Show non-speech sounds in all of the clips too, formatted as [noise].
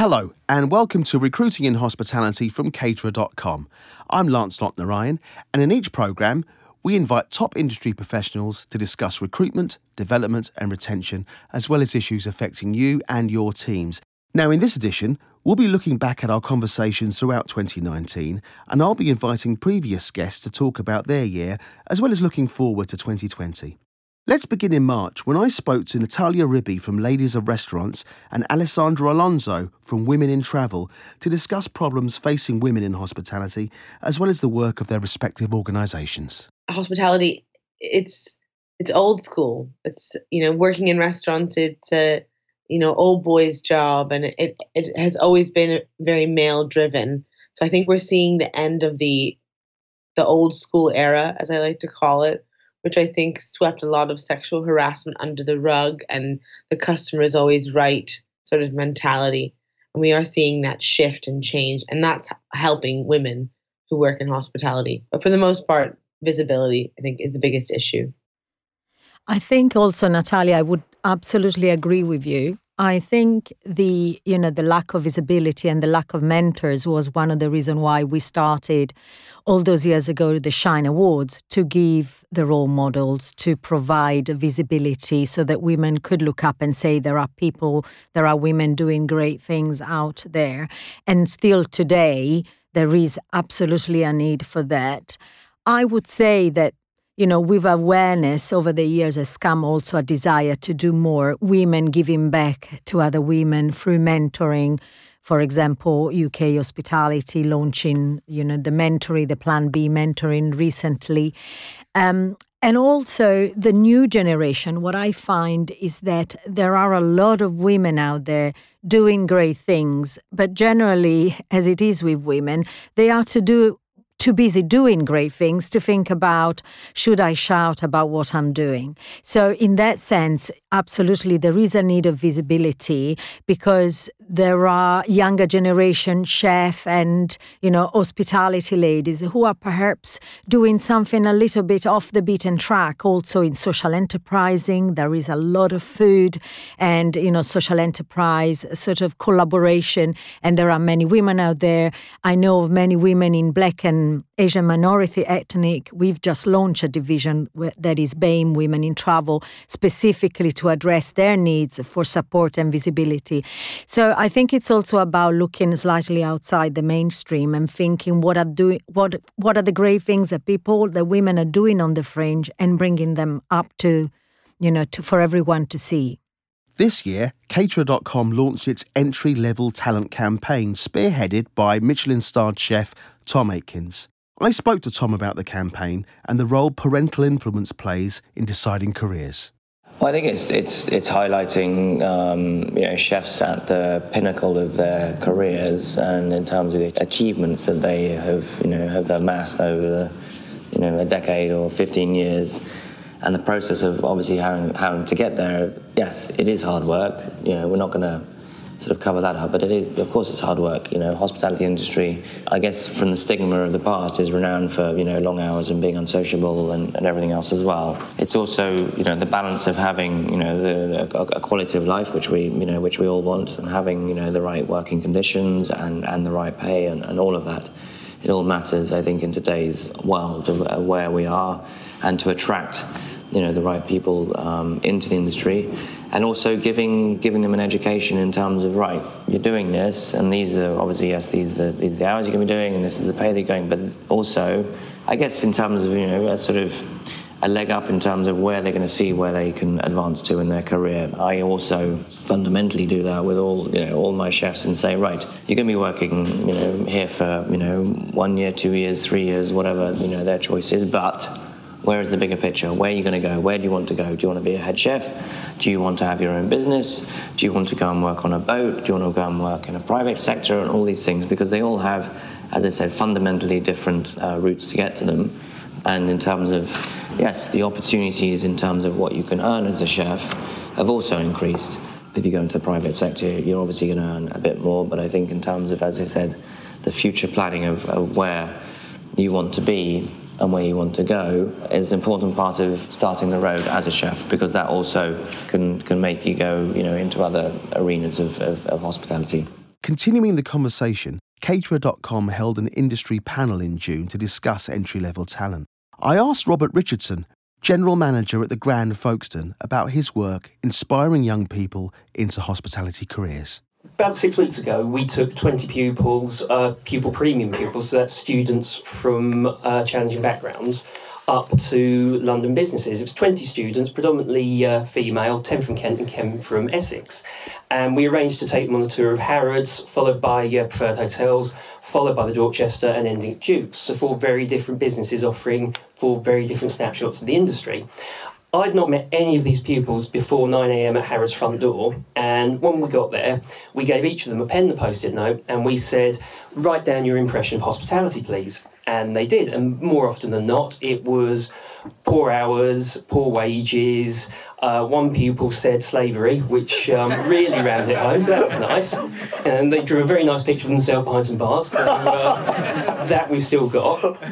Hello, and welcome to Recruiting in Hospitality from Caterer.com. I'm Lance Narayan, and in each programme, we invite top industry professionals to discuss recruitment, development, and retention, as well as issues affecting you and your teams. Now, in this edition, we'll be looking back at our conversations throughout 2019, and I'll be inviting previous guests to talk about their year, as well as looking forward to 2020. Let's begin in March when I spoke to Natalia Ribby from Ladies of Restaurants and Alessandra Alonso from Women in Travel to discuss problems facing women in hospitality, as well as the work of their respective organisations. Hospitality, it's it's old school. It's you know working in restaurants. It's a you know old boys job, and it it has always been very male driven. So I think we're seeing the end of the the old school era, as I like to call it, which I think swept a lot of sexual harassment under the rug and the customer is always right sort of mentality. And we are seeing that shift and change, and that's helping women who work in hospitality. But for the most part, visibility, I think, is the biggest issue. I think also, Natalia, I would absolutely agree with you. I think the you know the lack of visibility and the lack of mentors was one of the reasons why we started all those years ago the Shine Awards to give the role models to provide visibility so that women could look up and say there are people there are women doing great things out there and still today there is absolutely a need for that. I would say that you know, with awareness over the years has come also a desire to do more. Women giving back to other women through mentoring. For example, UK Hospitality launching, you know, the mentoring, the Plan B mentoring recently. Um, and also the new generation, what I find is that there are a lot of women out there doing great things, but generally, as it is with women, they are to do too busy doing great things to think about should I shout about what I'm doing. So, in that sense, absolutely, there is a need of visibility because there are younger generation chef and you know hospitality ladies who are perhaps doing something a little bit off the beaten track. Also in social enterprising, there is a lot of food and you know social enterprise sort of collaboration, and there are many women out there. I know of many women in black and Asian minority ethnic, we've just launched a division that is BAME Women in Travel, specifically to address their needs for support and visibility. So I think it's also about looking slightly outside the mainstream and thinking what are doing what what are the great things that people, that women are doing on the fringe, and bringing them up to, you know, to, for everyone to see. This year, Caterer.com launched its entry level talent campaign, spearheaded by Michelin starred chef Tom Aikens. I spoke to Tom about the campaign and the role parental influence plays in deciding careers. Well, I think it's it's it's highlighting um, you know chefs at the pinnacle of their careers and in terms of the achievements that they have you know have amassed over the, you know a decade or 15 years and the process of obviously having, having to get there, yes, it is hard work. You know, we're not going to sort of cover that up, but it is, of course, it's hard work. You know, hospitality industry, I guess, from the stigma of the past, is renowned for you know long hours and being unsociable and, and everything else as well. It's also you know the balance of having you know the, a, a quality of life which we you know which we all want, and having you know the right working conditions and and the right pay and, and all of that. It all matters, I think, in today's world of uh, where we are, and to attract you know the right people um, into the industry, and also giving giving them an education in terms of right, you're doing this, and these are obviously yes, these are these are the hours you're going to be doing, and this is the pay they're going, but also, I guess in terms of you know a sort of a leg up in terms of where they're going to see where they can advance to in their career. I also fundamentally do that with all you know all my chefs and say, right, you're going to be working you know here for you know one year, two years, three years, whatever you know their choice is, but where is the bigger picture? Where are you going to go? Where do you want to go? Do you want to be a head chef? Do you want to have your own business? Do you want to go and work on a boat? Do you want to go and work in a private sector? And all these things, because they all have, as I said, fundamentally different uh, routes to get to them. And in terms of, yes, the opportunities in terms of what you can earn as a chef have also increased. If you go into the private sector, you're obviously going to earn a bit more. But I think in terms of, as I said, the future planning of, of where you want to be and where you want to go is an important part of starting the road as a chef because that also can, can make you go you know into other arenas of, of, of hospitality. Continuing the conversation, Caterer.com held an industry panel in June to discuss entry level talent. I asked Robert Richardson, General Manager at the Grand Folkestone, about his work inspiring young people into hospitality careers. About six weeks ago, we took 20 pupils, uh, pupil premium pupils, so that's students from uh, challenging backgrounds, up to London businesses. It was 20 students, predominantly uh, female, 10 from Kent and 10 from Essex. And we arranged to take them on a tour of Harrods, followed by uh, Preferred Hotels, followed by the Dorchester, and ending at Duke's. So, four very different businesses offering four very different snapshots of the industry. I'd not met any of these pupils before 9am at Harrods' front door, and when we got there, we gave each of them a pen and post it note, and we said, Write down your impression of hospitality, please. And they did, and more often than not, it was poor hours, poor wages, uh, one pupil said slavery, which um, really rammed it home, so that was nice. And they drew a very nice picture of themselves behind some bars, so uh, that we've still got.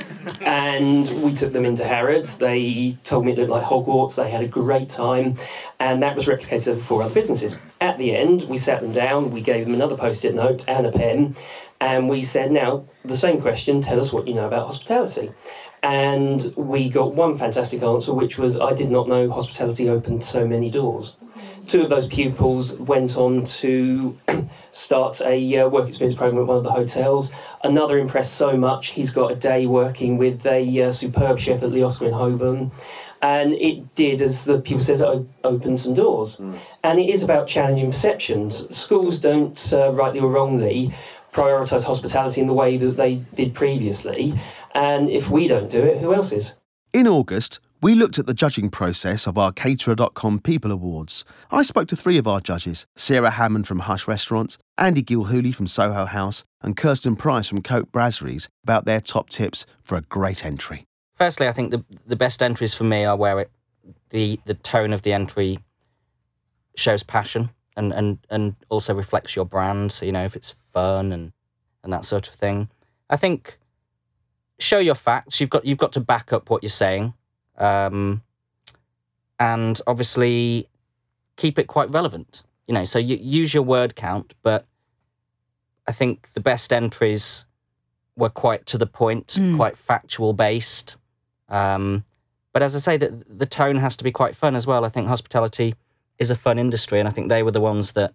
And we took them into Harrods. They told me it looked like Hogwarts. They had a great time, and that was replicated for four other businesses. At the end, we sat them down, we gave them another post it note and a pen, and we said, Now, the same question tell us what you know about hospitality. And we got one fantastic answer, which was I did not know hospitality opened so many doors. Two of those pupils went on to [clears throat] start a uh, work experience program at one of the hotels. Another impressed so much, he's got a day working with a uh, superb chef at the Oscar in Holborn. And it did, as the people said, it opened some doors. Mm. And it is about challenging perceptions. Schools don't, uh, rightly or wrongly, prioritise hospitality in the way that they did previously. And if we don't do it, who else is? In August, we looked at the judging process of our Caterer.com People Awards. I spoke to three of our judges Sarah Hammond from Hush Restaurants, Andy Gilhooly from Soho House, and Kirsten Price from Côte Brasseries about their top tips for a great entry. Firstly, I think the, the best entries for me are where it, the, the tone of the entry shows passion and, and, and also reflects your brand. So, you know, if it's fun and, and that sort of thing. I think show your facts. You've got you've got to back up what you're saying, um, and obviously keep it quite relevant. You know, so you use your word count, but I think the best entries were quite to the point, mm. quite factual based. Um, but as I say, the, the tone has to be quite fun as well. I think hospitality is a fun industry, and I think they were the ones that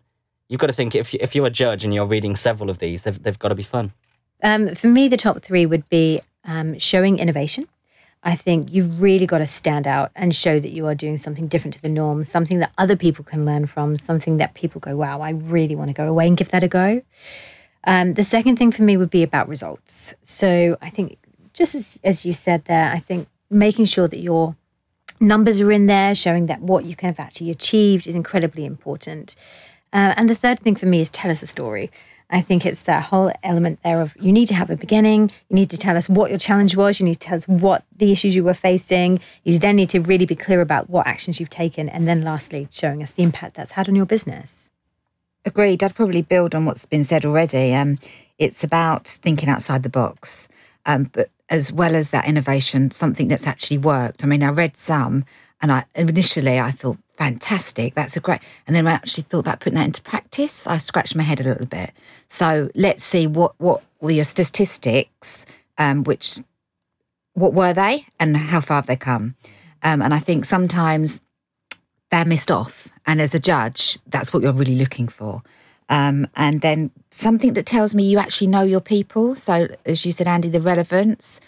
you've got to think if you, if you're a judge and you're reading several of these, they've they've got to be fun. Um, for me, the top three would be um, showing innovation. I think you've really got to stand out and show that you are doing something different to the norm, something that other people can learn from, something that people go, wow, I really want to go away and give that a go. Um, the second thing for me would be about results. So I think, just as, as you said there, I think making sure that your numbers are in there, showing that what you can have actually achieved is incredibly important. Uh, and the third thing for me is tell us a story. I think it's that whole element there of you need to have a beginning, you need to tell us what your challenge was, you need to tell us what the issues you were facing. You then need to really be clear about what actions you've taken. And then lastly, showing us the impact that's had on your business. Agreed. I'd probably build on what's been said already. Um, it's about thinking outside the box, um, but as well as that innovation, something that's actually worked. I mean, I read some, and I initially I thought fantastic. That's a great. And then I actually thought about putting that into practice. I scratched my head a little bit. So let's see what what were your statistics, um, which what were they, and how far have they come? Um, and I think sometimes they're missed off. And as a judge, that's what you're really looking for. Um, and then something that tells me you actually know your people. So, as you said, Andy, the relevance.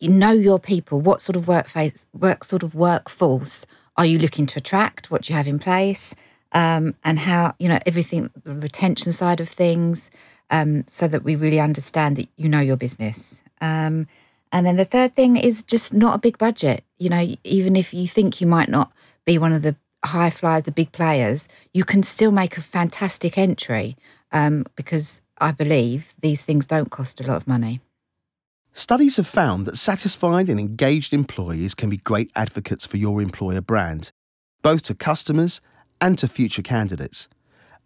You know your people. What sort of work work sort of workforce are you looking to attract? What do you have in place? Um, and how, you know, everything, the retention side of things, um, so that we really understand that you know your business. Um, and then the third thing is just not a big budget. You know, even if you think you might not be one of the high flyers, the big players, you can still make a fantastic entry um, because I believe these things don't cost a lot of money. Studies have found that satisfied and engaged employees can be great advocates for your employer brand, both to customers and to future candidates.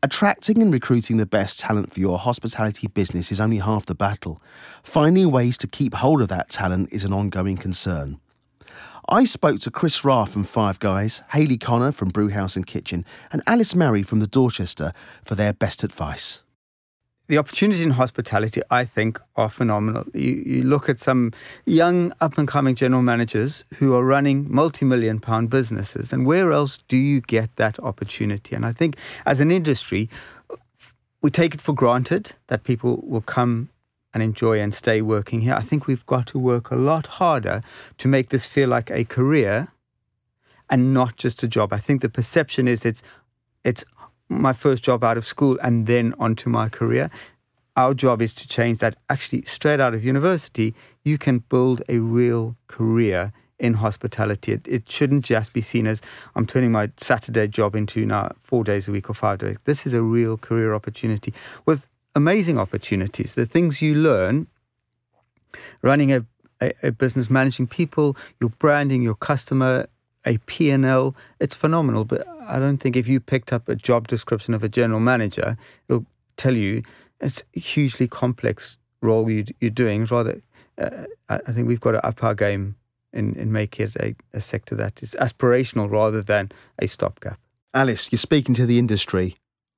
Attracting and recruiting the best talent for your hospitality business is only half the battle. Finding ways to keep hold of that talent is an ongoing concern. I spoke to Chris Ra from Five Guys, Hayley Connor from Brewhouse and Kitchen, and Alice Murray from the Dorchester for their best advice. The opportunities in hospitality, I think, are phenomenal. You, you look at some young up and coming general managers who are running multi million pound businesses, and where else do you get that opportunity? And I think as an industry, we take it for granted that people will come and enjoy and stay working here. I think we've got to work a lot harder to make this feel like a career and not just a job. I think the perception is it's it's my first job out of school and then onto my career. Our job is to change that. Actually, straight out of university, you can build a real career in hospitality. It, it, shouldn't just be seen as I'm turning my Saturday job into now four days a week or five days. This is a real career opportunity with amazing opportunities. The things you learn running a, a, a business, managing people, your branding, your customer, a P&L, it's phenomenal. But I don't think if you picked up a job description of a general manager, it'll tell you it's a hugely complex role you, are doing. Rather, uh, I think we've got to up our game and, and make it a, a sector that is aspirational rather than a stopgap. Alice, you're speaking to the industry.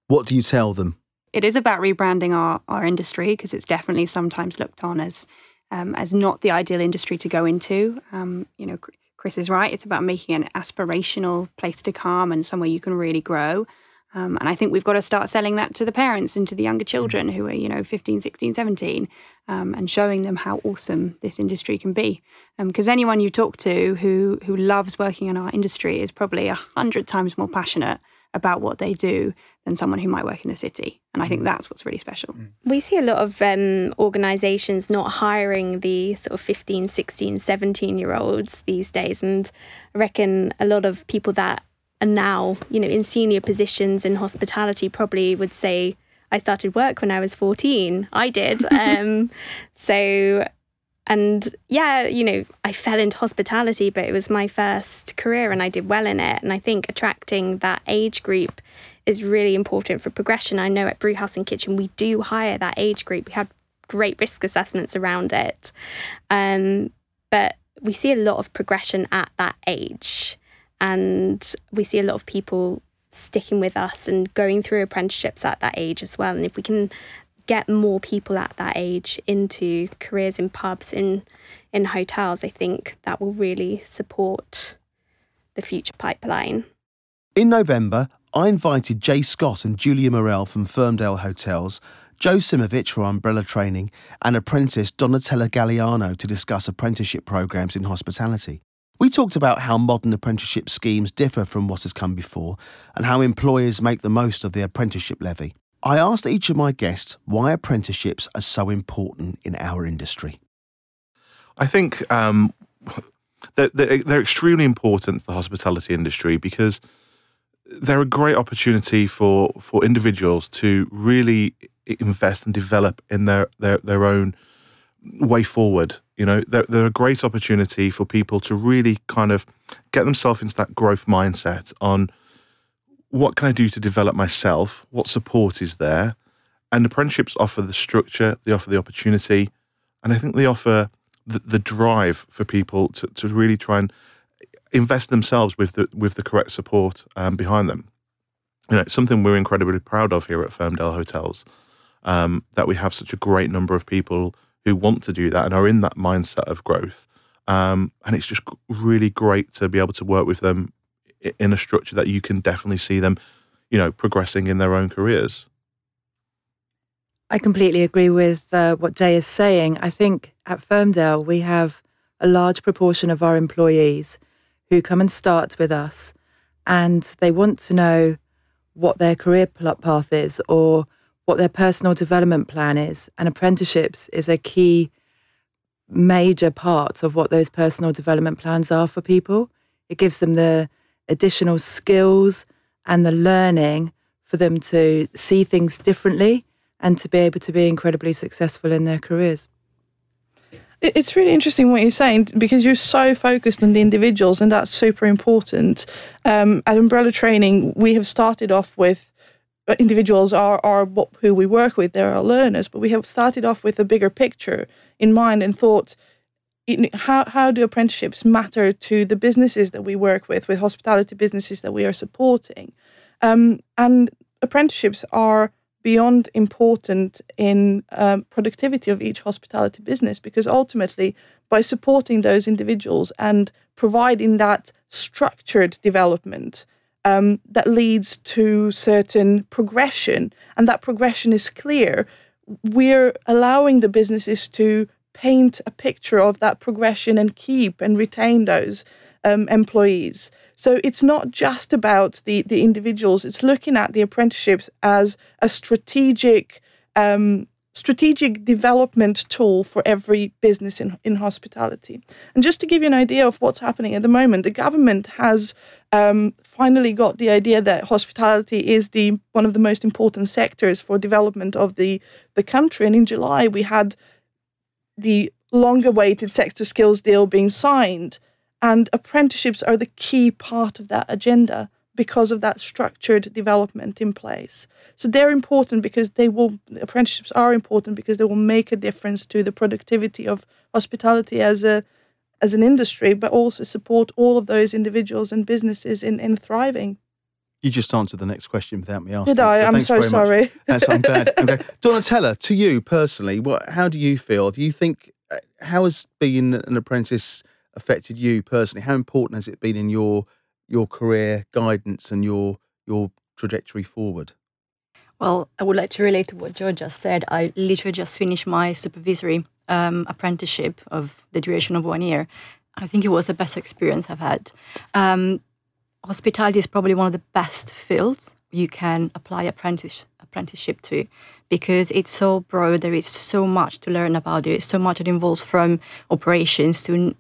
What do you tell them? It is about rebranding our, our industry because it's definitely sometimes looked on as um, as not the ideal industry to go into. Um, you know, Chris is right. It's about making an aspirational place to come and somewhere you can really grow. Um, and I think we've got to start selling that to the parents and to the younger children who are, you know, 15, 16, 17, um, and showing them how awesome this industry can be. Because um, anyone you talk to who who loves working in our industry is probably a hundred times more passionate about what they do than someone who might work in the city. And I think mm. that's what's really special. Mm. We see a lot of um, organisations not hiring the sort of 15, 16, 17 year olds these days. And I reckon a lot of people that are now, you know, in senior positions in hospitality probably would say, I started work when I was 14. I did. [laughs] um, so and yeah, you know, I fell into hospitality, but it was my first career and I did well in it. And I think attracting that age group is really important for progression. I know at Brewhouse and Kitchen, we do hire that age group. We have great risk assessments around it. Um, but we see a lot of progression at that age. And we see a lot of people sticking with us and going through apprenticeships at that age as well. And if we can get more people at that age into careers in pubs in in hotels i think that will really support the future pipeline. In november i invited jay scott and julia morell from firmdale hotels joe simovic from umbrella training and apprentice donatella galliano to discuss apprenticeship programs in hospitality. We talked about how modern apprenticeship schemes differ from what has come before and how employers make the most of the apprenticeship levy I asked each of my guests why apprenticeships are so important in our industry. I think um, they're, they're, extremely important to the hospitality industry because they're a great opportunity for, for individuals to really invest and develop in their, their, their own way forward. You know, they're, they're a great opportunity for people to really kind of get themselves into that growth mindset on – what can I do to develop myself? What support is there? And apprenticeships offer the structure, they offer the opportunity, and I think they offer the, the drive for people to, to really try and invest themselves with the with the correct support um, behind them. You know, it's something we're incredibly proud of here at Firmdale Hotels. Um, that we have such a great number of people who want to do that and are in that mindset of growth. Um, and it's just really great to be able to work with them in a structure that you can definitely see them, you know, progressing in their own careers. I completely agree with uh, what Jay is saying. I think at Firmdale, we have a large proportion of our employees who come and start with us and they want to know what their career path is or what their personal development plan is. And apprenticeships is a key major part of what those personal development plans are for people. It gives them the additional skills and the learning for them to see things differently and to be able to be incredibly successful in their careers. It's really interesting what you're saying because you're so focused on the individuals, and that's super important. Um, at Umbrella Training, we have started off with uh, individuals are are who we work with. They're our learners, but we have started off with a bigger picture in mind and thought how how do apprenticeships matter to the businesses that we work with, with hospitality businesses that we are supporting, um, and apprenticeships are beyond important in um, productivity of each hospitality business because ultimately by supporting those individuals and providing that structured development um, that leads to certain progression and that progression is clear we're allowing the businesses to paint a picture of that progression and keep and retain those um, employees so it's not just about the the individuals. It's looking at the apprenticeships as a strategic um, strategic development tool for every business in, in hospitality. And just to give you an idea of what's happening at the moment, the government has um, finally got the idea that hospitality is the one of the most important sectors for development of the the country. And in July, we had the long-awaited sector skills deal being signed and apprenticeships are the key part of that agenda because of that structured development in place. So they're important because they will, apprenticeships are important because they will make a difference to the productivity of hospitality as a as an industry, but also support all of those individuals and businesses in, in thriving. You just answered the next question without me asking. Did I? So I'm so sorry. Yes, I'm glad. [laughs] I'm glad. Donatella, to you personally, what? How do you feel? Do you think uh, how has being an apprentice affected you personally? How important has it been in your your career guidance and your your trajectory forward? Well, I would like to relate to what George just said. I literally just finished my supervisory um, apprenticeship of the duration of one year. I think it was the best experience I've had. Um, hospitality is probably one of the best fields you can apply apprentice, apprenticeship to because it's so broad. There is so much to learn about it. So much it involves from operations to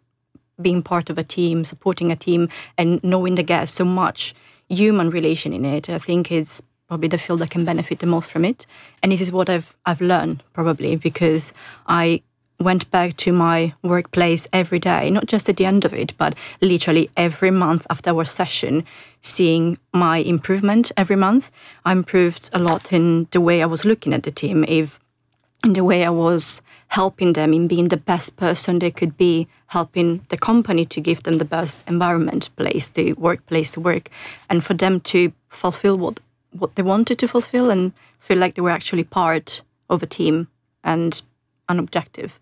being part of a team, supporting a team, and knowing the guests so much human relation in it. I think it's probably the field that can benefit the most from it. And this is what I've I've learned probably because I went back to my workplace every day, not just at the end of it, but literally every month after our session, seeing my improvement every month. I improved a lot in the way I was looking at the team, if in the way I was helping them in being the best person they could be, helping the company to give them the best environment, place to work, place to work, and for them to fulfill what what they wanted to fulfill and feel like they were actually part of a team and an objective.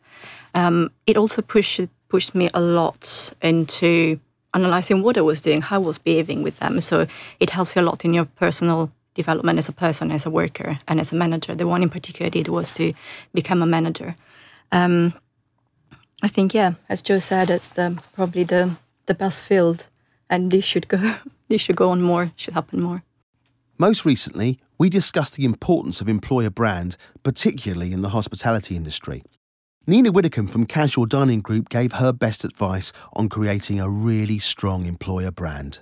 Um, it also pushed pushed me a lot into analyzing what I was doing, how I was behaving with them. So it helps you a lot in your personal development as a person, as a worker, and as a manager. The one in particular I did was to become a manager. Um, I think, yeah, as Joe said, it's the, probably the the best field, and this should go [laughs] this should go on more, should happen more. Most recently, we discussed the importance of employer brand, particularly in the hospitality industry. Nina Widdicombe from Casual Dining Group gave her best advice on creating a really strong employer brand.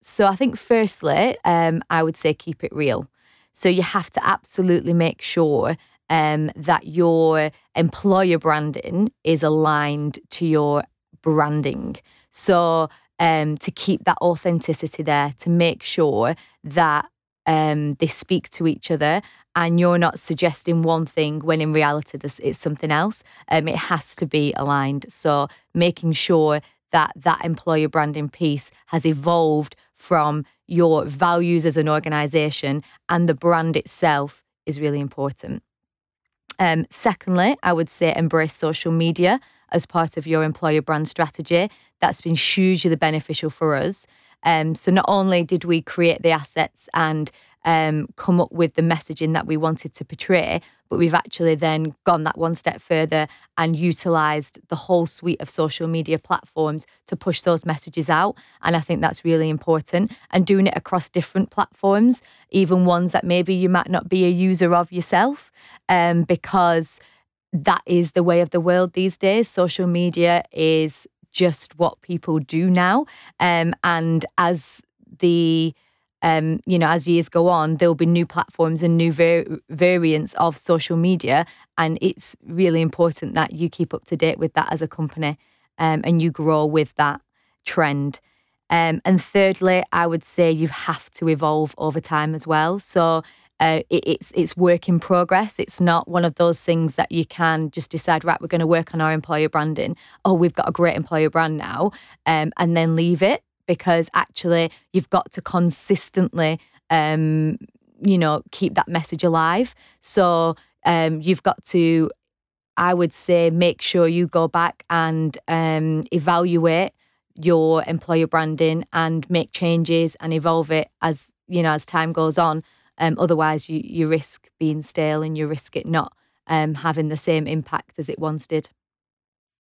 So I think firstly, um, I would say keep it real. So you have to absolutely make sure um, that your employer branding is aligned to your branding. So um, to keep that authenticity there, to make sure that um, they speak to each other and you're not suggesting one thing when in reality this it's something else. Um, it has to be aligned. So making sure that that employer branding piece has evolved from your values as an organization and the brand itself is really important. Um, secondly, I would say embrace social media as part of your employer brand strategy. That's been hugely beneficial for us. Um, so not only did we create the assets and um, come up with the messaging that we wanted to portray, but we've actually then gone that one step further and utilized the whole suite of social media platforms to push those messages out. And I think that's really important. And doing it across different platforms, even ones that maybe you might not be a user of yourself, um, because that is the way of the world these days. Social media is just what people do now. Um, and as the um, you know, as years go on, there'll be new platforms and new var- variants of social media. And it's really important that you keep up to date with that as a company um, and you grow with that trend. Um, and thirdly, I would say you have to evolve over time as well. So uh, it, it's it's work in progress. It's not one of those things that you can just decide. Right, we're going to work on our employer branding. Oh, we've got a great employer brand now, um, and then leave it because actually you've got to consistently um, you know, keep that message alive. So um, you've got to, I would say, make sure you go back and um, evaluate your employer branding and make changes and evolve it as you know as time goes on. Um, otherwise, you you risk being stale and you risk it not um, having the same impact as it once did.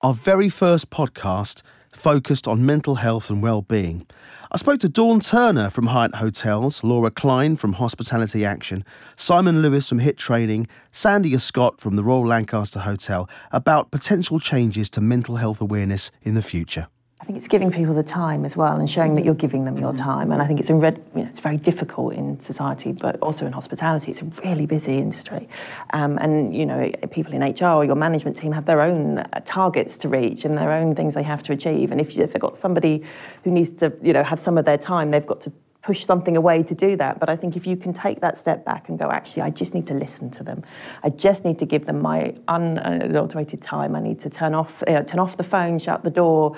Our very first podcast focused on mental health and well-being. I spoke to Dawn Turner from Hyatt Hotels, Laura Klein from Hospitality Action, Simon Lewis from Hit Training, Sandy Scott from the Royal Lancaster Hotel about potential changes to mental health awareness in the future. I think it's giving people the time as well and showing that you're giving them your time. And I think it's in red, you know, it's very difficult in society, but also in hospitality. It's a really busy industry, um, and you know people in HR or your management team have their own uh, targets to reach and their own things they have to achieve. And if, you, if they've got somebody who needs to, you know, have some of their time, they've got to push something away to do that. But I think if you can take that step back and go, actually, I just need to listen to them. I just need to give them my unadulterated time. I need to turn off, uh, turn off the phone, shut the door,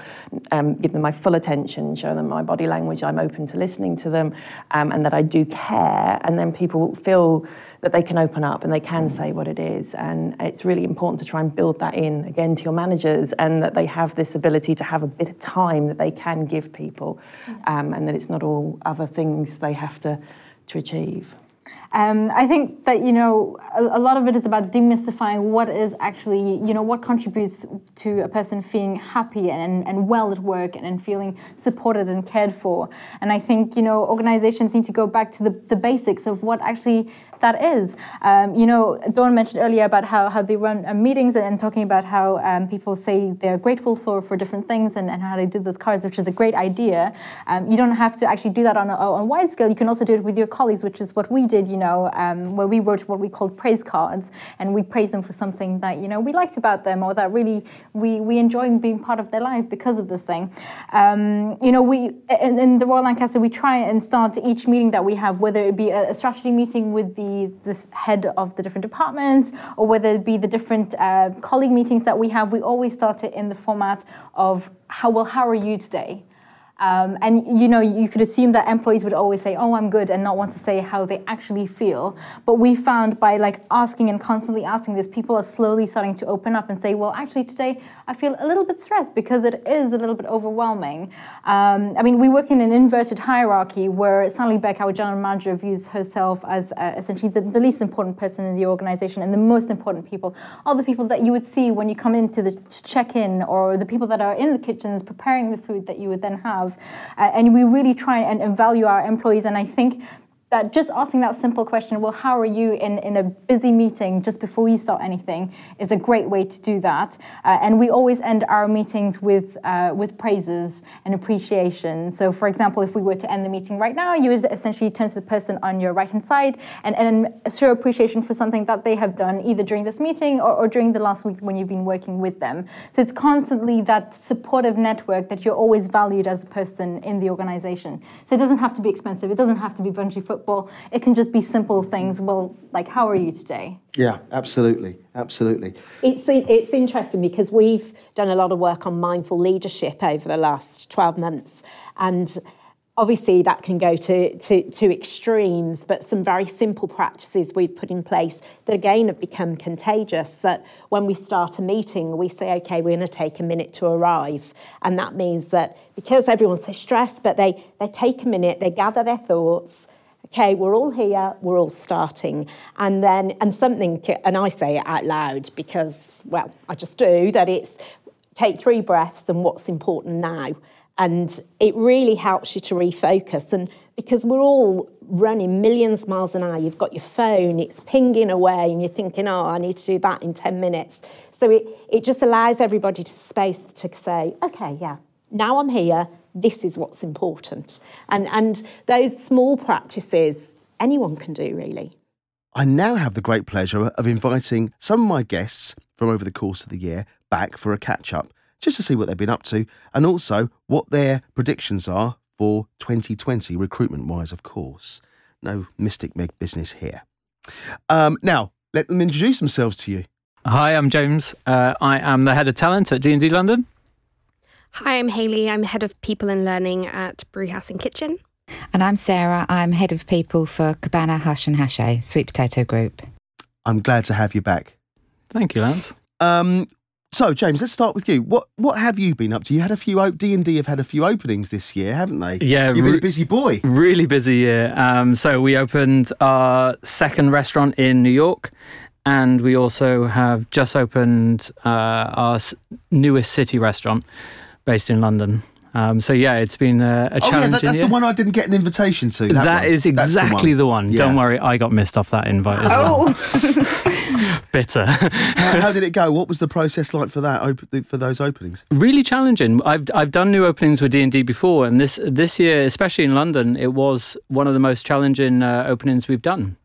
um, give them my full attention, show them my body language. I'm open to listening to them, um, and that I do care. And then people feel that they can open up and they can say what it is. And it's really important to try and build that in again to your managers and that they have this ability to have a bit of time that they can give people um, and that it's not all other things they have to, to achieve. Um, I think that you know a, a, lot of it is about demystifying what is actually you know what contributes to a person feeling happy and, and well at work and, and feeling supported and cared for. And I think you know organizations need to go back to the, the basics of what actually that is. Um, you know, Dawn mentioned earlier about how, how they run uh, meetings and, and, talking about how um, people say they're grateful for, for different things and, and how they do those cards, which is a great idea. Um, you don't have to actually do that on a, on a, wide scale. You can also do it with your colleagues, which is what we did, you know, um, where we wrote what we called praise cards and we praised them for something that, you know, we liked about them or that really we, we enjoy being part of their life because of this thing. Um, you know, we, in, in, the Royal Lancaster, we try and start each meeting that we have, whether it be a, a strategy meeting with the the head of the different departments or whether it be the different uh, colleague meetings that we have, we always start it in the format of how well, how are you today? Um, and you know, you could assume that employees would always say, "Oh, I'm good," and not want to say how they actually feel. But we found by like asking and constantly asking this, people are slowly starting to open up and say, "Well, actually, today I feel a little bit stressed because it is a little bit overwhelming." Um, I mean, we work in an inverted hierarchy where Sally Beck, our general manager, views herself as uh, essentially the, the, least important person in the organization, and the most important people are the people that you would see when you come into the check in, or the people that are in the kitchens preparing the food that you would then have. Uh, and we really try and, and value our employees. And I think that just asking that simple question, well, how are you in, in a busy meeting just before you start anything, is a great way to do that. Uh, and we always end our meetings with, uh, with praises and appreciation. So, for example, if we were to end the meeting right now, you would essentially turn to the person on your right hand side and, and show appreciation for something that they have done either during this meeting or, or during the last week when you've been working with them. So, it's constantly that supportive network that you're always valued as a person in the organization. So, it doesn't have to be expensive, it doesn't have to be bungee football football. It can just be simple things. Well, like, how are you today? Yeah, absolutely, absolutely. It's it's interesting because we've done a lot of work on mindful leadership over the last twelve months, and obviously that can go to, to, to extremes, but some very simple practices we've put in place that again have become contagious. That when we start a meeting, we say, okay, we're going to take a minute to arrive. And that means that because everyone's so stressed, but they, they take a minute, they gather their thoughts, okay, we're all here, we're all starting. And then, and something, and I say it out loud because, well, I just do, that it's take three breaths and what's important now. And it really helps you to refocus. And because we're all running millions of miles an hour, you've got your phone, it's pinging away, and you're thinking, oh, I need to do that in 10 minutes. So it, it just allows everybody to space to say, okay, yeah, now I'm here, this is what's important. And, and those small practices, anyone can do really. I now have the great pleasure of inviting some of my guests from over the course of the year back for a catch up, just to see what they've been up to and also what their predictions are for 2020, recruitment wise, of course. No mystic meg business here. Um, now, let them introduce themselves to you. Hi, I'm James. Uh, I am the head of talent at D&D London. Hi, I'm Hayley. I'm head of people and learning at Brewhouse and Kitchen. And I'm Sarah. I'm head of people for Cabana Hush and Hache, Sweet Potato Group. I'm glad to have you back. Thank you, Lance. Um, so, James, let's start with you. What what have you been up to? You had a few D and D have had a few openings this year, haven't they? Yeah, you've been re- a busy boy. Really busy year. Um, so we opened our second restaurant in New York, and we also have just opened uh, our newest city restaurant, based in London. Um, so yeah, it's been a, a Oh yeah, that, that's year. the one I didn't get an invitation to. That, that one. is exactly the one. Yeah. Don't worry, I got missed off that invite as well. Oh, [laughs] [laughs] Bitter. how, how did it go? What was the process like for that? Op- for those openings? really challenging. I've I've done new openings with D and D before, and this this year, especially in London, it was one of the most challenging uh, openings we've done,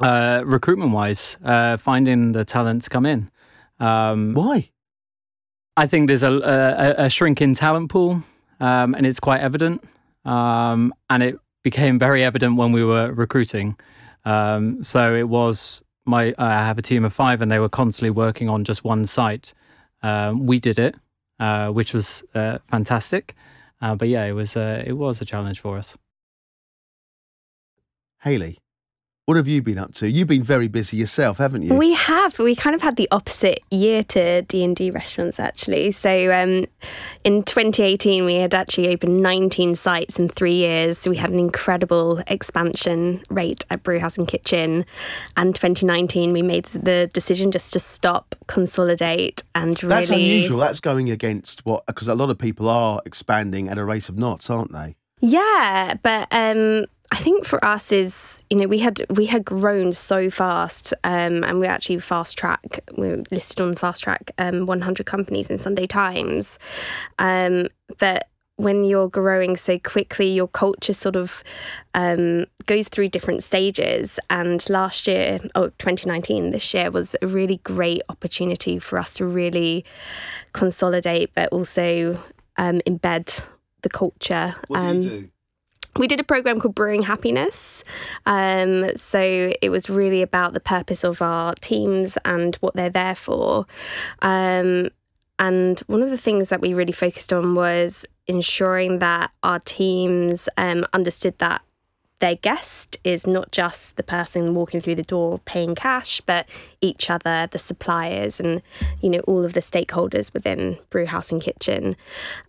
uh, recruitment wise. Uh, finding the talent to come in. Um, Why? I think there's a, a, a shrinking talent pool, um, and it's quite evident. Um, and it became very evident when we were recruiting. Um, so it was my I have a team of five, and they were constantly working on just one site. Um, we did it, uh, which was uh, fantastic. Uh, but yeah, it was it was a challenge for us. Haley, what have you been up to? You've been very busy yourself, haven't you? We have. We kind of had the opposite year to D and D restaurants actually. So um, in 2018, we had actually opened 19 sites in three years. So we had an incredible expansion rate at Brewhouse and Kitchen. And 2019, we made the decision just to stop, consolidate, and really. That's unusual. That's going against what because a lot of people are expanding at a rate of knots, aren't they? Yeah, but um, I think for us is you know we had we had grown so fast, um, and we actually fast track. We were listed on fast track um, 100 companies in Sunday Times, um, that when you're growing so quickly, your culture sort of um, goes through different stages. And last year, oh, 2019, this year was a really great opportunity for us to really consolidate, but also um, embed the culture. What do um, you do? We did a program called Brewing Happiness. Um, so it was really about the purpose of our teams and what they're there for. Um, and one of the things that we really focused on was ensuring that our teams um, understood that their guest is not just the person walking through the door paying cash, but each other, the suppliers, and you know all of the stakeholders within Brewhouse and Kitchen.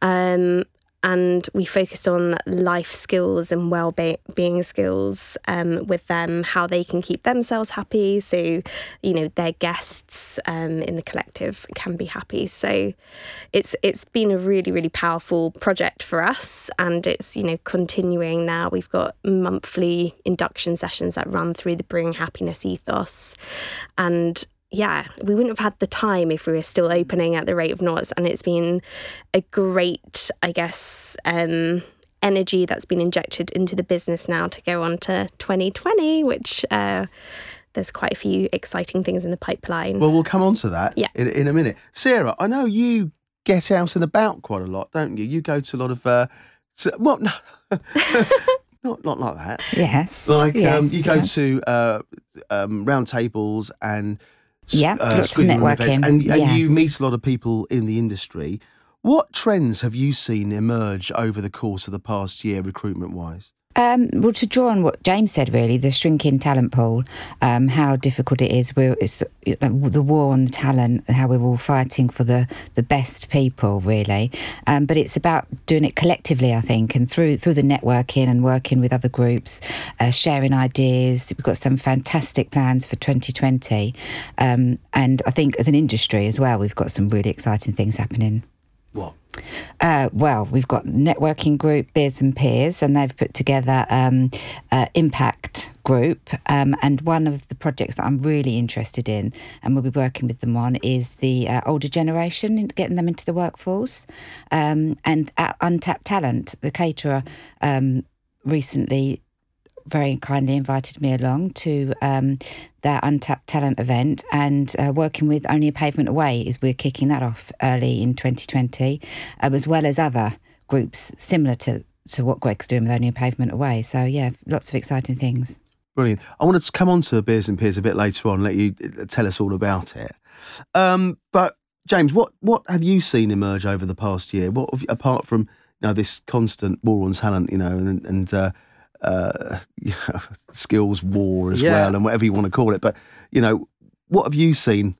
Um, and we focused on life skills and well-being skills um, with them, how they can keep themselves happy. So, you know, their guests um, in the collective can be happy. So, it's it's been a really really powerful project for us, and it's you know continuing now. We've got monthly induction sessions that run through the Brewing Happiness ethos, and yeah, we wouldn't have had the time if we were still opening at the rate of knots. And it's been a great, I guess, um, energy that's been injected into the business now to go on to 2020, which uh, there's quite a few exciting things in the pipeline. Well, we'll come on to that Yeah. in, in a minute. Sarah, I know you get out and about quite a lot, don't you? You go to a lot of, uh, so, well, no, [laughs] not, not like that. Yes. Like um, you go yeah. to uh, um, round tables and s- Yeah, uh, lots of networking, and, and yeah. you meet a lot of people in the industry. What trends have you seen emerge over the course of the past year, recruitment wise? Um, well, to draw on what James said, really, the shrinking talent pool, um, how difficult it is. We're, it's the war on the talent, how we're all fighting for the, the best people, really. Um, but it's about doing it collectively, I think, and through through the networking and working with other groups, uh, sharing ideas. We've got some fantastic plans for 2020, um, and I think as an industry as well, we've got some really exciting things happening. Uh, well, we've got networking group Beers and Peers, and they've put together um, uh, Impact Group. Um, and one of the projects that I'm really interested in, and we'll be working with them on, is the uh, older generation, in- getting them into the workforce, um, and uh, untapped talent. The caterer um, recently very kindly invited me along to um, their Untapped Talent event and uh, working with Only a Pavement Away is we're kicking that off early in 2020, um, as well as other groups similar to, to what Greg's doing with Only a Pavement Away. So, yeah, lots of exciting things. Brilliant. I wanted to come on to Beers and Peers a bit later on, let you uh, tell us all about it. Um, but James, what what have you seen emerge over the past year? What apart from you know this constant war on talent, you know, and and uh, uh, [laughs] skills war as Yeah. well, and whatever you want to call it. But you know, what have you seen?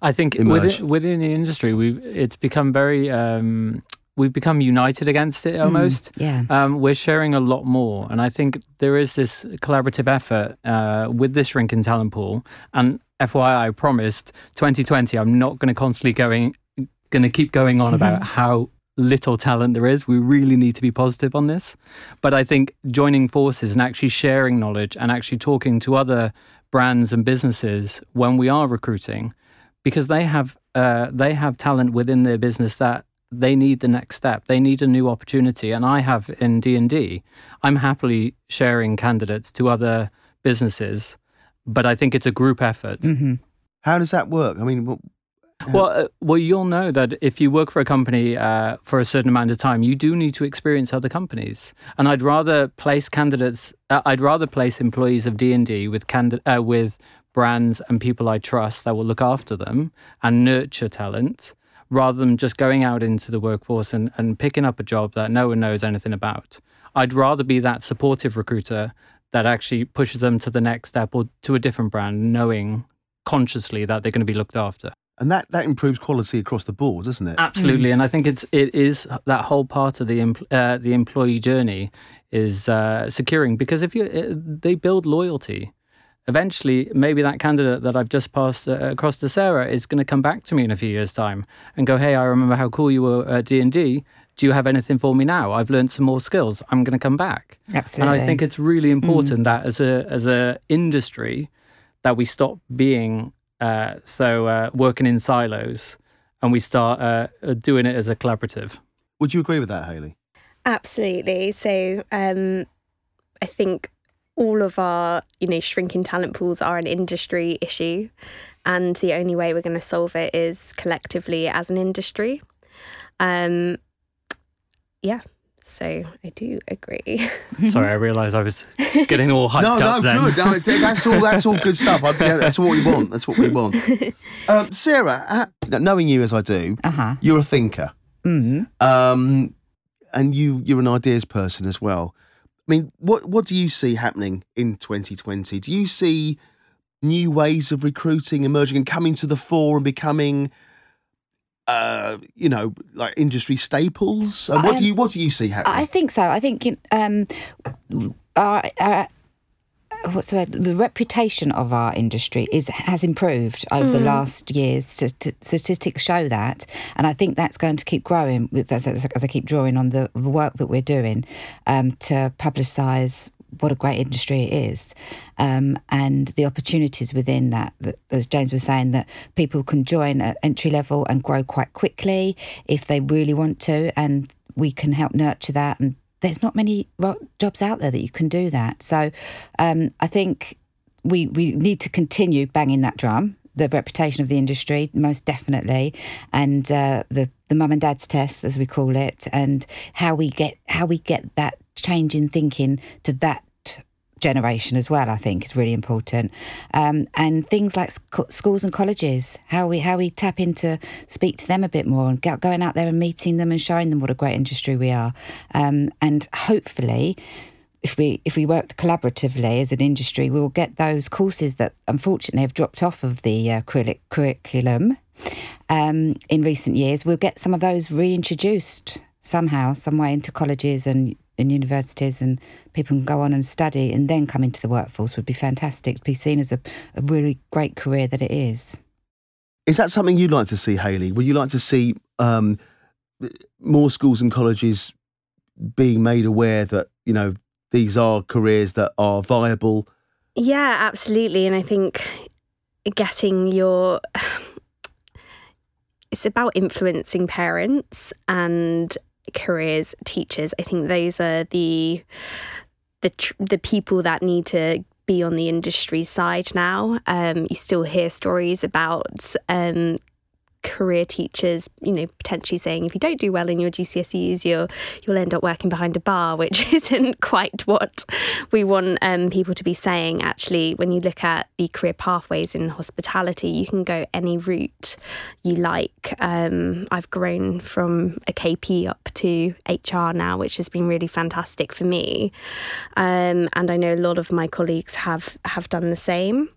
I think within, within the industry, we it's become very um, we've become united against it almost. yeah. um, we're sharing a lot more, and I think there is this collaborative effort uh, with this shrinking talent pool. And FYI, I promised 2020, I'm not going to constantly going going to keep going on about how little talent there is. We really need to be positive on this. But I think joining forces and actually sharing knowledge and actually talking to other brands and businesses when we are recruiting, because they have uh, they have talent within their business that they need the next step. They need a new opportunity, and I have in D and D. I'm happily sharing candidates to other businesses, but I think it's a group effort. How does that work? I mean, Well, uh, well, you'll know that if you work for a company uh, for a certain amount of time, you do need to experience other companies. And I'd rather place candidates. Uh, I'd rather place employees of D and D with uh, with brands and people I trust that will look after them and nurture talent, rather than just going out into the workforce and, and picking up a job that no one knows anything about. I'd rather be that supportive recruiter that actually pushes them to the next step or to a different brand, knowing consciously that they're going to be looked after. And that that improves quality across the board, doesn't it? Absolutely, and I think it's it is that whole part of the empl- uh, the employee journey is uh, securing because if you uh, they build loyalty. Eventually, maybe that candidate that I've just passed uh, across to Sarah is going to come back to me in a few years' time and go, "Hey, I remember how cool you were at D and D. Do you have anything for me now? I've learned some more skills. I'm going to come back." Absolutely. And I think it's really important that as a as a industry that we stop being uh, so uh, working in silos and we start uh, uh, doing it as a collaborative. Would you agree with that, Hayley? Absolutely. So um, I think all of our, you know, shrinking talent pools are an industry issue. And the only way we're going to solve it is collectively as an industry. Um, yeah. So I do agree. [laughs] Sorry, I realised I was getting all [laughs] hyped no, up. no, then. good. No, it- that's all. That's all good stuff. I, yeah, that's what we want. That's what we want. [laughs] Um, Sarah, uh, knowing you as I do, Uh-huh. you're a thinker, Mm. um, and you you're an ideas person as well. I mean, what what do you see happening in 2020? Do you see new ways of recruiting emerging and coming to the fore and becoming, uh, you know, like industry staples? And what Um, do you what do you see happening? I think so. I think um, our, our what's the word? The reputation of our industry is has improved over the Mm. last years. St- Statistics show that, and I think that's going to keep growing. With as, as I keep drawing on the work that we're doing um, to publicise what a great industry it is, um, and the opportunities within that, that. As James was saying, that people can join at entry level and grow quite quickly if they really want to, and we can help nurture that and there's not many jobs out there that you can do that. So um, I think we we need to continue banging that drum. The reputation of the industry, most definitely, and uh, the the mum and dad's test, as we call it, and how we get how we get that change in thinking to that generation as well. I think is really important, um, and things like sc- schools and colleges, how we how we tap into speak to them a bit more and go, going out there and meeting them and showing them what a great industry we are, um, and hopefully. If we if we worked collaboratively as an industry, we will get those courses that unfortunately have dropped off of the uh, curric- curriculum um, in recent years. We'll get some of those reintroduced somehow, some way into colleges and in universities, and people can go on and study and then come into the workforce. Would be fantastic to be seen as a, a really great career that it is. Is that something you'd like to see, Hayley? Would you like to see um, more schools and colleges being made aware that you know these are careers that are viable? Yeah, absolutely. And I think getting your. [sighs] It's about influencing parents and careers teachers. I think those are the the tr- the people that need to be on the industry side now. Um, you still hear stories about um, career teachers, you know, potentially saying if you don't do well in your GCSEs, you'll you'll end up working behind a bar, [laughs] which isn't quite what we want um, people to be saying. Actually, when you look at the career pathways in hospitality, you can go any route you like. Um, I've grown from a KP up to HR now, which has been really fantastic for me, um, and I know a lot of my colleagues have have done the same.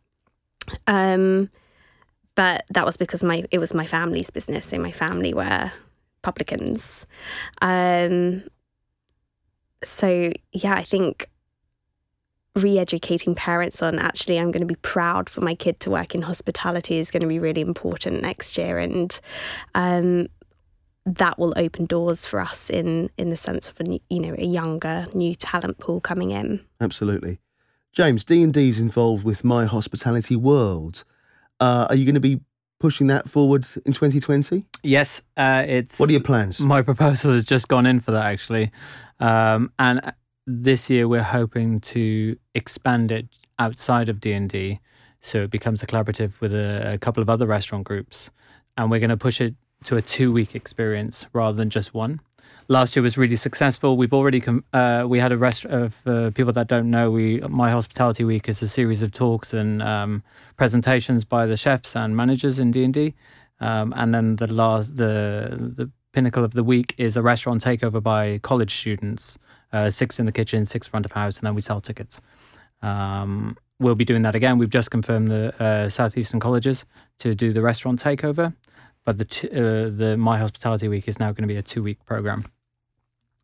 Um, but that was because my it was my family's business, so my family were publicans. Um, so yeah, I think re-educating parents on actually I'm going to be proud for my kid to work in hospitality is going to be really important next year, and um, that will open doors for us in in the sense of a you know a younger new talent pool coming in. Absolutely, James. D and D is involved with My Hospitality World. Uh, are you going to be pushing that forward in 2020? Yes, uh, it's. What are your plans? My proposal has just gone in for that actually, um, and this year we're hoping to expand it outside of D and D, so it becomes a collaborative with a, a couple of other restaurant groups, and we're going to push it to a two-week experience rather than just one last year was really successful. We've already com- uh, we had a rest of uh, people that don't know. We my hospitality week is a series of talks and um, presentations by the chefs and managers in D and D, um, and then the last the the pinnacle of the week is a restaurant takeover by college students. Uh, six in the kitchen, six front of house, and then we sell tickets. Um, we'll be doing that again. We've just confirmed the uh, southeastern colleges to do the restaurant takeover, but the t- uh, the My Hospitality Week is now going to be a two week program.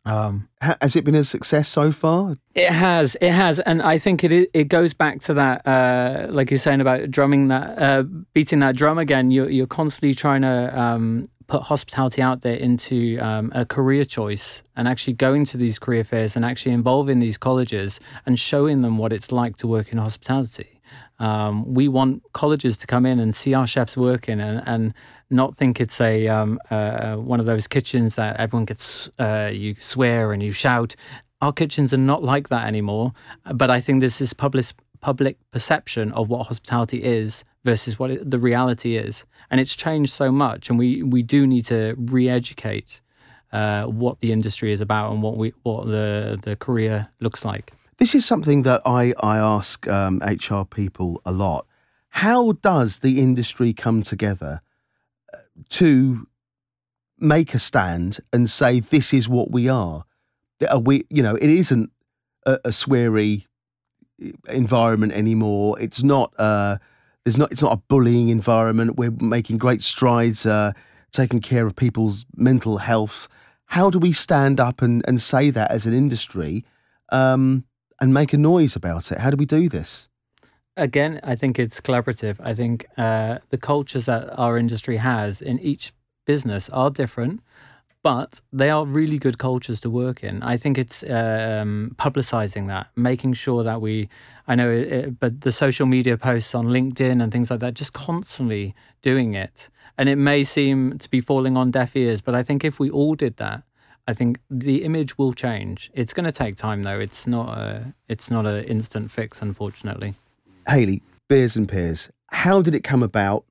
Um, has it been a success so far? It has, it has, and I think it it goes back to that, uh, like you're saying about drumming that, uh, beating that drum again. You're you're constantly trying to um, put hospitality out there into um, a career choice, and actually going to these career fairs and actually involving these colleges and showing them what it's like to work in hospitality. Um, we want colleges to come in and see our chefs working and, and not think it's a um, uh, one of those kitchens that everyone gets uh, you swear and you shout. Our kitchens are not like that anymore. But I think this is public public perception of what hospitality is versus what it, the reality is, and it's changed so much. And we we do need to re-educate uh, what the industry is about and what we what the the career looks like. This is something that I, I ask um, HR people a lot. How does the industry come together to make a stand and say this is what we are? Are we, you know, it isn't a, a sweary uh, environment anymore. It's not. Uh, there's not. It's not a bullying environment. We're making great strides, uh, taking care of people's mental health. How do we stand up and, and say that as an industry? Um, and make a noise about it? How do we do this? Again, I think it's collaborative. I think uh, the cultures that our industry has in each business are different, but they are really good cultures to work in. I think it's um, publicizing that, making sure that we, I know, it, but the social media posts on LinkedIn and things like that, just constantly doing it. And it may seem to be falling on deaf ears, but I think if we all did that, I think the image will change. It's going to take time, though. It's not a it's not an instant fix, unfortunately. Hayley, beers and peers. How did it come about?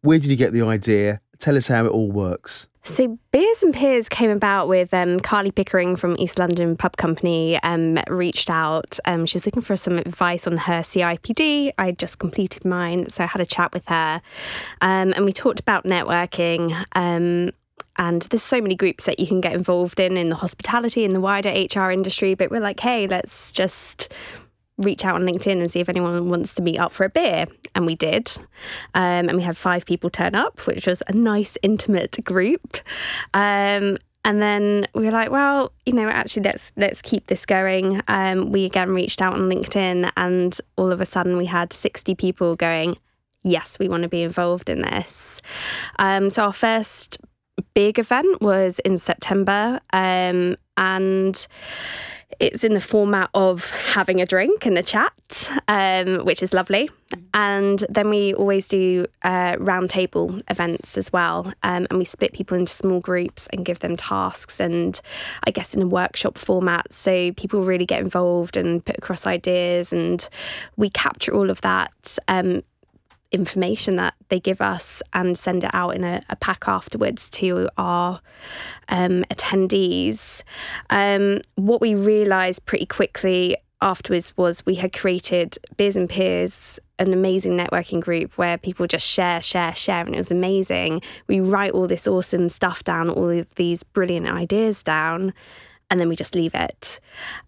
Where did you get the idea? Tell us how it all works. So, Beers and Peers came about with um, Carly Pickering from East London Pub Company. Um, reached out. Um, she was looking for some advice on her CIPD. I just completed mine, so I had a chat with her, um, and we talked about networking. Um, and there's so many groups that you can get involved in in the hospitality and the wider HR industry. But we're like, hey, let's just reach out on LinkedIn and see if anyone wants to meet up for a beer. And we did. Um, and we had five people turn up, which was a nice, intimate group. Um, and then we were like, well, you know, actually, let's let's keep this going. Um, we again reached out on LinkedIn, and all of a sudden, we had sixty people going, yes, we want to be involved in this. Um, so our first big event was in September, um, and it's in the format of having a drink and a chat, um, which is lovely. And then we always do uh, roundtable events as well. Um, and we split people into small groups and give them tasks, and I guess in a workshop format. So people really get involved and put across ideas, and we capture all of that. Um, information that they give us and send it out in a, a pack afterwards to our um, attendees. Um, what we realised pretty quickly afterwards was we had created Beers and Peers, an amazing networking group where people just share, share, share, and it was amazing. We write all this awesome stuff down, all of these brilliant ideas down, and then we just leave it.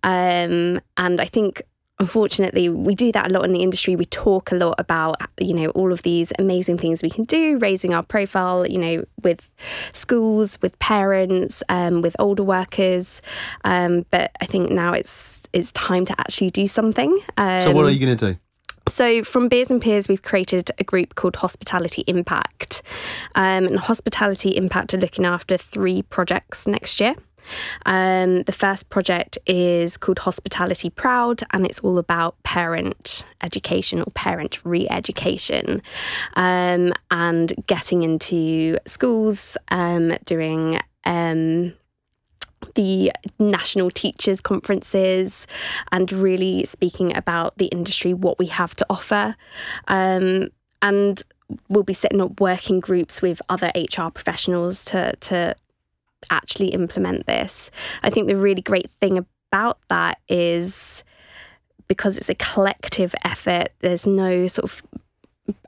Um, and I think unfortunately we do that a lot in the industry we talk a lot about you know all of these amazing things we can do raising our profile you know with schools with parents um, with older workers um, but i think now it's it's time to actually do something um, so what are you going to do so, from Beers and Peers, we've created a group called Hospitality Impact. Um, and Hospitality Impact are looking after three projects next year. Um, the first project is called Hospitality Proud, and it's all about parent education or parent re education um, and getting into schools, um, doing um, the national teachers conferences and really speaking about the industry, what we have to offer. Um, and we'll be setting up working groups with other HR professionals to, to actually implement this. I think the really great thing about that is because it's a collective effort, there's no sort of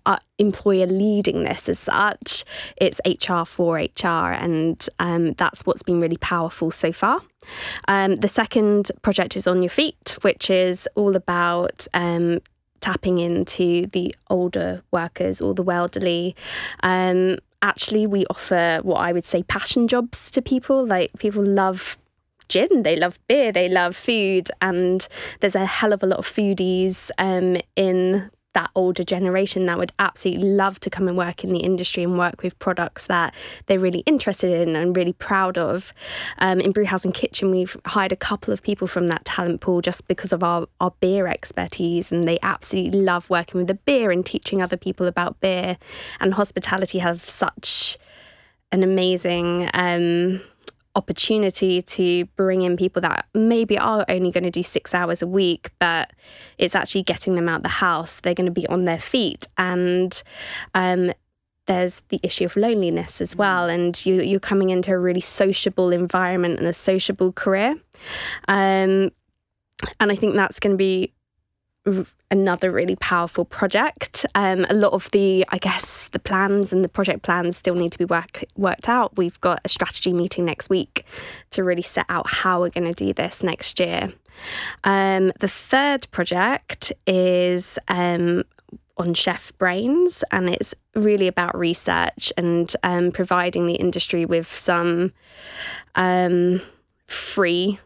uh, employer leading this as such. It's HR for HR, and um, that's what's been really powerful so far. Um, the second project is On Your Feet, which is all about um, tapping into the older workers or the elderly. Actually, we offer what I would say passion jobs to people. Like people love gin, they love beer, they love food, and there's a hell of a lot of foodies um, in that older generation that would absolutely love to come and work in the industry and work with products that they're really interested in and really proud of. Um, in Brewhouse and Kitchen, we've hired a couple of people from that talent pool just because of our, our beer expertise, and they absolutely love working with the beer and teaching other people about beer. And hospitality have such an amazing. Um, opportunity to bring in people that maybe are only going to do six hours a week, but it's actually getting them out the house. They're going to be on their feet. And um, there's the issue of loneliness as well. And you, you're coming into a really sociable environment and a sociable career. Um, and I think that's going to be another really powerful project. Um, a lot of the, I guess, the plans and the project plans still need to be work, worked out. We've got a strategy meeting next week to really set out how we're going to do this next year. Um, the third project is um, on chef brains, and it's really about research and um, providing the industry with some um, free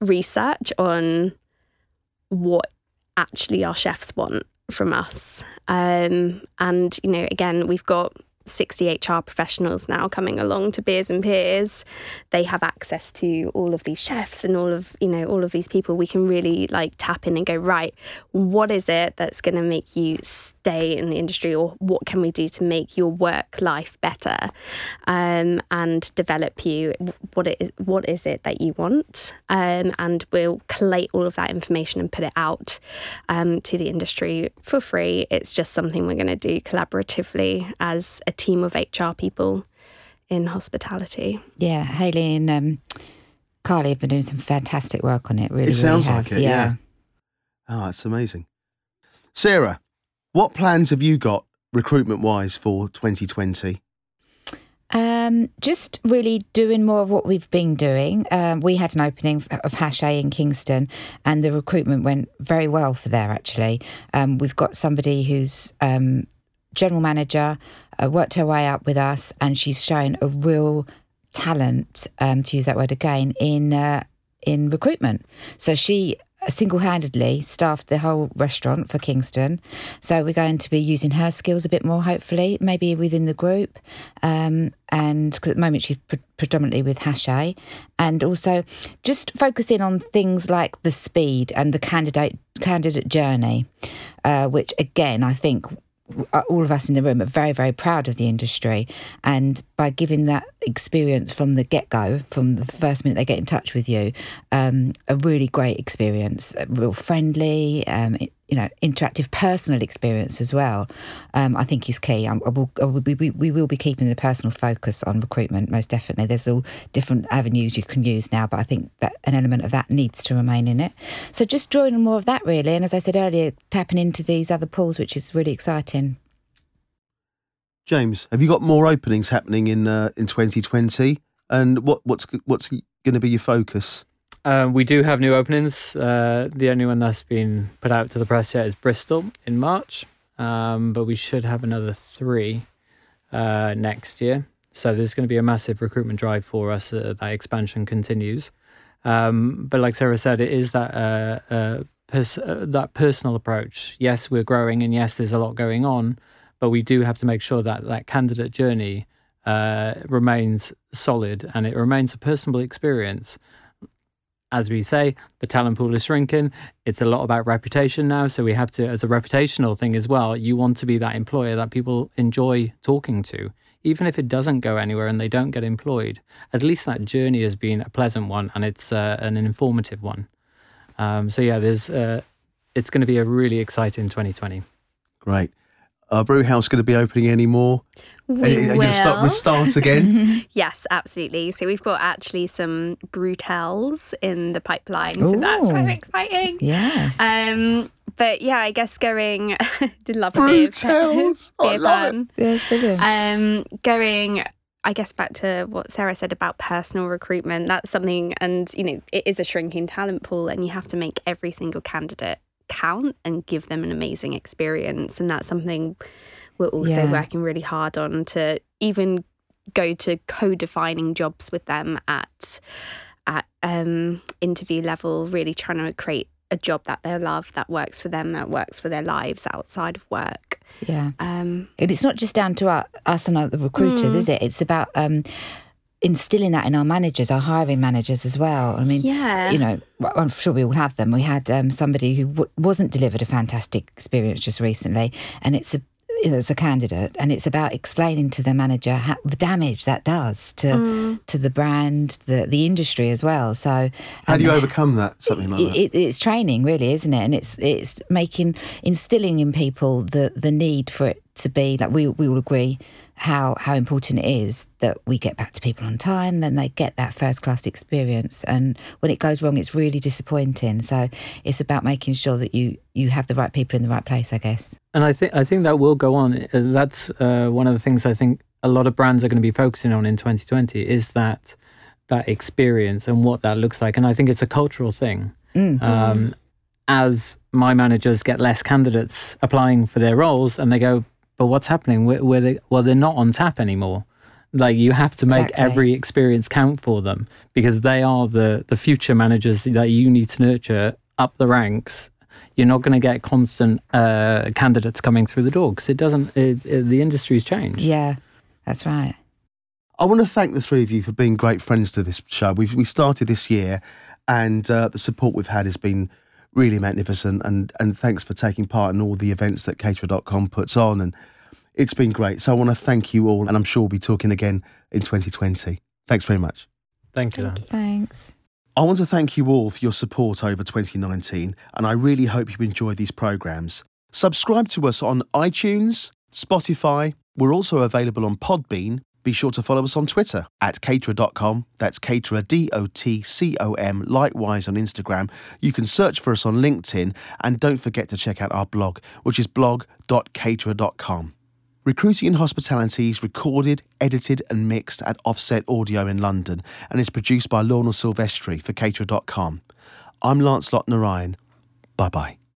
research on what actually our chefs want from us. Um, and, you know, again, we've got 60 HR professionals now coming along to Beers and Peers. They have access to all of these chefs and all of, you know, all of these people. We can really like tap in and go, right, what is it that's going to make you stay in the industry or what can we do to make your work life better um, and develop you? What, it, what is it that you want? Um, and we'll collate all of that information and put it out um, to the industry for free. It's just something we're going to do collaboratively as a team of HR people in hospitality. Yeah, Hayley and um, Carly have been doing some fantastic work on it. Really, it sounds really like it. Yeah. yeah. Oh, it's amazing. Sarah, what plans have you got recruitment wise for 2020? Um, just really doing more of what we've been doing. Um, we had an opening of Hachette in Kingston, and the recruitment went very well for there. Actually, um, we've got somebody who's um, general manager, uh, worked her way up with us, and she's shown a real talent, um, to use that word again, in uh, in recruitment. So she single-handedly staffed the whole restaurant for Kingston. So we're going to be using her skills a bit more, hopefully, maybe within the group. Um, and because at the moment she's pre- predominantly with Hachette, and also just focusing on things like the speed and the candidate candidate journey, uh, which again I think uh, Uh, all of us in the room are very, very proud of the industry. And by giving that experience from the get go, from the first minute they get in touch with you, um, a really great experience, real friendly, um, you know, interactive personal experience as well. Um, I think is key. I, will, I will be, we, will be keeping the personal focus on recruitment most definitely. There's all different avenues you can use now, but I think that an element of that needs to remain in it. So just drawing more of that really, and as I said earlier, tapping into these other pools, which is really exciting. James, have you got more openings happening in uh, in 2020? And what what's what's going to be your focus? Uh, we do have new openings. Uh, the only one that's been put out to the press yet is Bristol in March, um, but we should have another three uh, next year. So there's going to be a massive recruitment drive for us. Uh, that expansion continues. Um, but like Sarah said, it is that uh, uh, pers- that personal approach. Yes, we're growing, and yes, there's a lot going on but we do have to make sure that that candidate journey uh, remains solid and it remains a personable experience. As we say, the talent pool is shrinking. It's a lot about reputation now. So we have to, as a reputational thing as well, you want to be that employer that people enjoy talking to. Even if it doesn't go anywhere and they don't get employed, at least that journey has been a pleasant one and it's uh, an informative one. Um, so yeah, there's uh, it's going to be a really exciting 2020. Great. Are Brewhouse going to be opening anymore? We are you going to start with start again? [laughs] yes, absolutely. So we've got actually some Brutels in the pipeline, so that's very exciting. Yes. Um, but yeah, I guess going. [laughs] did love Brutels. a beer, Oh, I beer love it. Yeah, it's brilliant. Um, going. I guess back to what Sarah said about personal recruitment, that's something, and you know, it is a shrinking talent pool, and you have to make every single candidate count and give them an amazing experience. And that's something we're also Yeah. working really hard on to even go to co-defining jobs with them at at um, interview level, really trying to create a job that they love, that works for them, that works for their lives outside of work. Yeah. Um, And it's not just down to our, us and the recruiters, Mm. is it? It's about um, instilling that in our managers, our hiring managers as well. I mean, Yeah. you know, I'm sure we all have them. We had um, somebody who w- wasn't delivered a fantastic experience just recently, and it's a as a candidate, and it's about explaining to the manager how, the damage that does to Mm. to the brand, the the industry as well. So, How do you um, overcome that? Something like that. it, it, it's training, really, isn't it? And it's it's making instilling in people the the need for it to be like we we all agree how how important it is that we get back to people on time, then they get that first class experience. And when it goes wrong, it's really disappointing. So it's about making sure that you you have the right people in the right place, I guess. And I think I think that will go on. Uh, That's uh, one of the things I think a lot of brands are going to be focusing on in 2020 is that that experience and what that looks like. And I think it's a cultural thing. Mm. Um, as my managers get less candidates applying for their roles, and they go, "But what's happening? Where, where they, well, they're not on tap anymore." Like you have to make Exactly. every experience count for them because they are the the future managers that you need to nurture up the ranks you're not going to get constant uh, candidates coming through the door because it doesn't. It, it, the industry's changed. Yeah, that's right. I want to thank the three of you for being great friends to this show. We've we started this year, and uh, the support we've had has been really magnificent. And and thanks for taking part in all the events that Caterer.com puts on, and it's been great. So I want to thank you all, and I'm sure we'll be talking again in 2020. Thanks very much. Thank you. Lance. Thanks. I want to thank you all for your support over 2019, and I really hope you enjoy these programs. Subscribe to us on iTunes, Spotify. We're also available on Podbean. Be sure to follow us on Twitter at caterer.com. That's caterer, D O T C O M. Likewise on Instagram. You can search for us on LinkedIn, and don't forget to check out our blog, which is blog.caterer.com. Recruiting in Hospitality is recorded, edited, and mixed at Offset Audio in London and is produced by Lorna Silvestri for Caterer.com. I'm Lancelot Narayan. Bye bye.